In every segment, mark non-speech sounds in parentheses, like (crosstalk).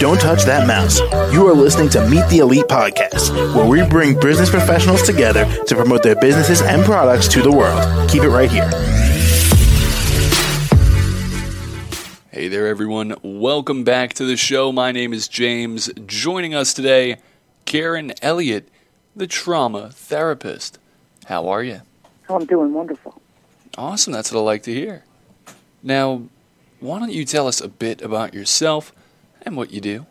Don't touch that mouse. You are listening to Meet the Elite podcast, where we bring business professionals together to promote their businesses and products to the world. Keep it right here. Hey there, everyone. Welcome back to the show. My name is James. Joining us today, Karyn Elliot, the trauma therapist. How are you? I'm doing wonderful. Awesome. That's what I like to hear. Now, why don't you tell us a bit about yourself and what you do?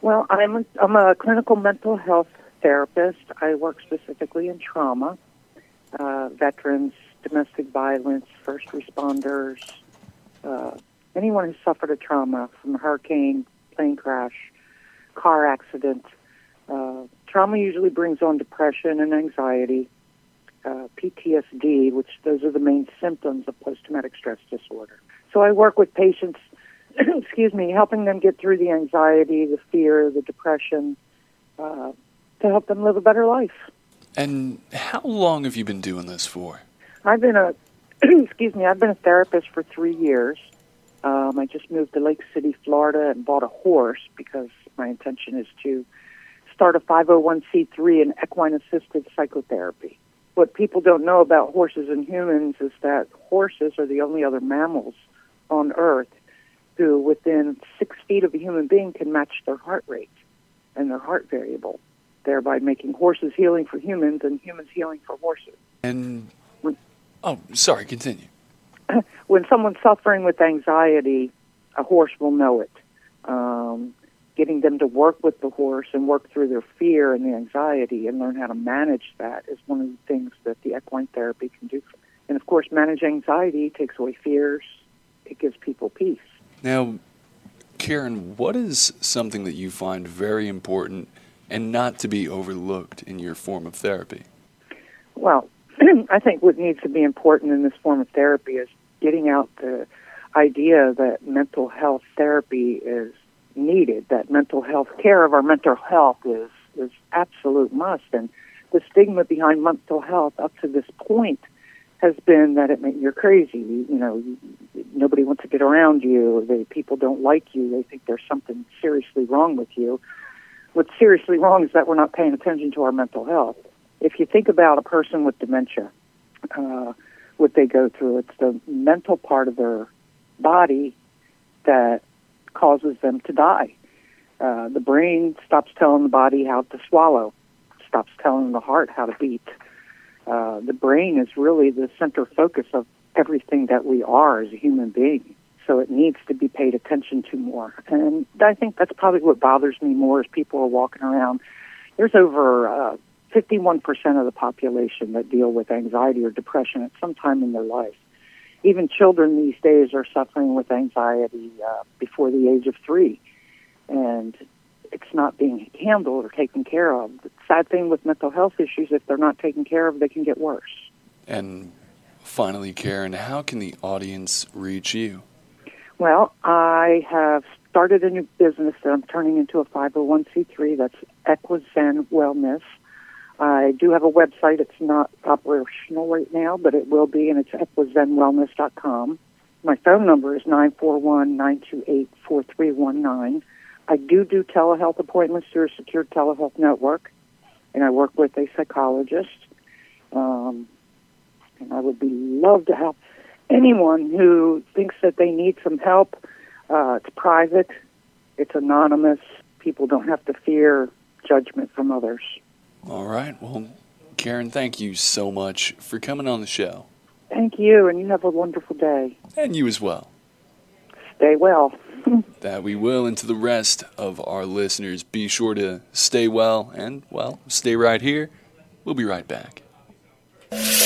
Well, I'm a, I'm a clinical mental health therapist. I work specifically in trauma, uh, veterans, domestic violence, first responders, uh, anyone who suffered a trauma from a hurricane, plane crash, car accident. Uh, trauma usually brings on depression and anxiety, uh, PTSD, which those are the main symptoms of post-traumatic stress disorder. So I work with patients, (clears throat) excuse me, helping them get through the anxiety, the fear, the depression, uh, to help them live a better life. And how long have you been doing this for? I've been a, (clears throat) excuse me, I've been a therapist for three years. Um, I just moved to Lake City, Florida, and bought a horse because my intention is to start a 501c3 in equine assisted psychotherapy. What people don't know about horses and humans is that horses are the only other mammals on Earth who, within six feet of a human being, can match their heart rate and their heart variable, thereby making horses healing for humans and humans healing for horses. And, oh, sorry, continue. (clears throat) when someone's suffering with anxiety, a horse will know it. Um, getting them to work with the horse and work through their fear and the anxiety and learn how to manage that is one of the things that the equine therapy can do. And of course, manage anxiety takes away fears. It gives people peace. Now, Karyn, what is something that you find very important and not to be overlooked in your form of therapy? Well, (clears throat) I think what needs to be important in this form of therapy is getting out the idea that mental health therapy is needed, that mental health care of our mental health is is absolute must. And the stigma behind mental health up to this point has been that it may, you're crazy. You, know, nobody wants to get around you. They, people don't like you. They think there's something seriously wrong with you. What's seriously wrong is that we're not paying attention to our mental health. If you think about a person with dementia, uh, what they go through, it's the mental part of their body that causes them to die. Uh, the brain stops telling the body how to swallow, stops telling the heart how to beat. Uh, the brain is really the center focus of everything that we are as a human being. So it needs to be paid attention to more. And I think that's probably what bothers me more is people are walking around. There's over uh, 51% of the population that deal with anxiety or depression at some time in their life even children these days are suffering with anxiety uh, before the age of three, and it's not being handled or taken care of. The sad thing with mental health issues, if they're not taken care of, they can get worse. And finally, Karyn, how can the audience reach you? Well, I have started a new business that I'm turning into a 501c3. That's Equizen Wellness. I do have a website. It's not operational right now, but it will be, and it's equizenwellness.com. My phone number is 941-928-4319. I do do telehealth appointments through a secure telehealth network, and I work with a psychologist. And I would be love to help anyone who thinks that they need some help. Uh, it's private. It's anonymous. People don't have to fear judgment from others. All right. Well, Karyn, thank you so much for coming on the show. Thank you, and you have a wonderful day. And you as well. Stay well. (laughs) that we will, and to the rest of our listeners, be sure to stay well and, well, stay right here. We'll be right back.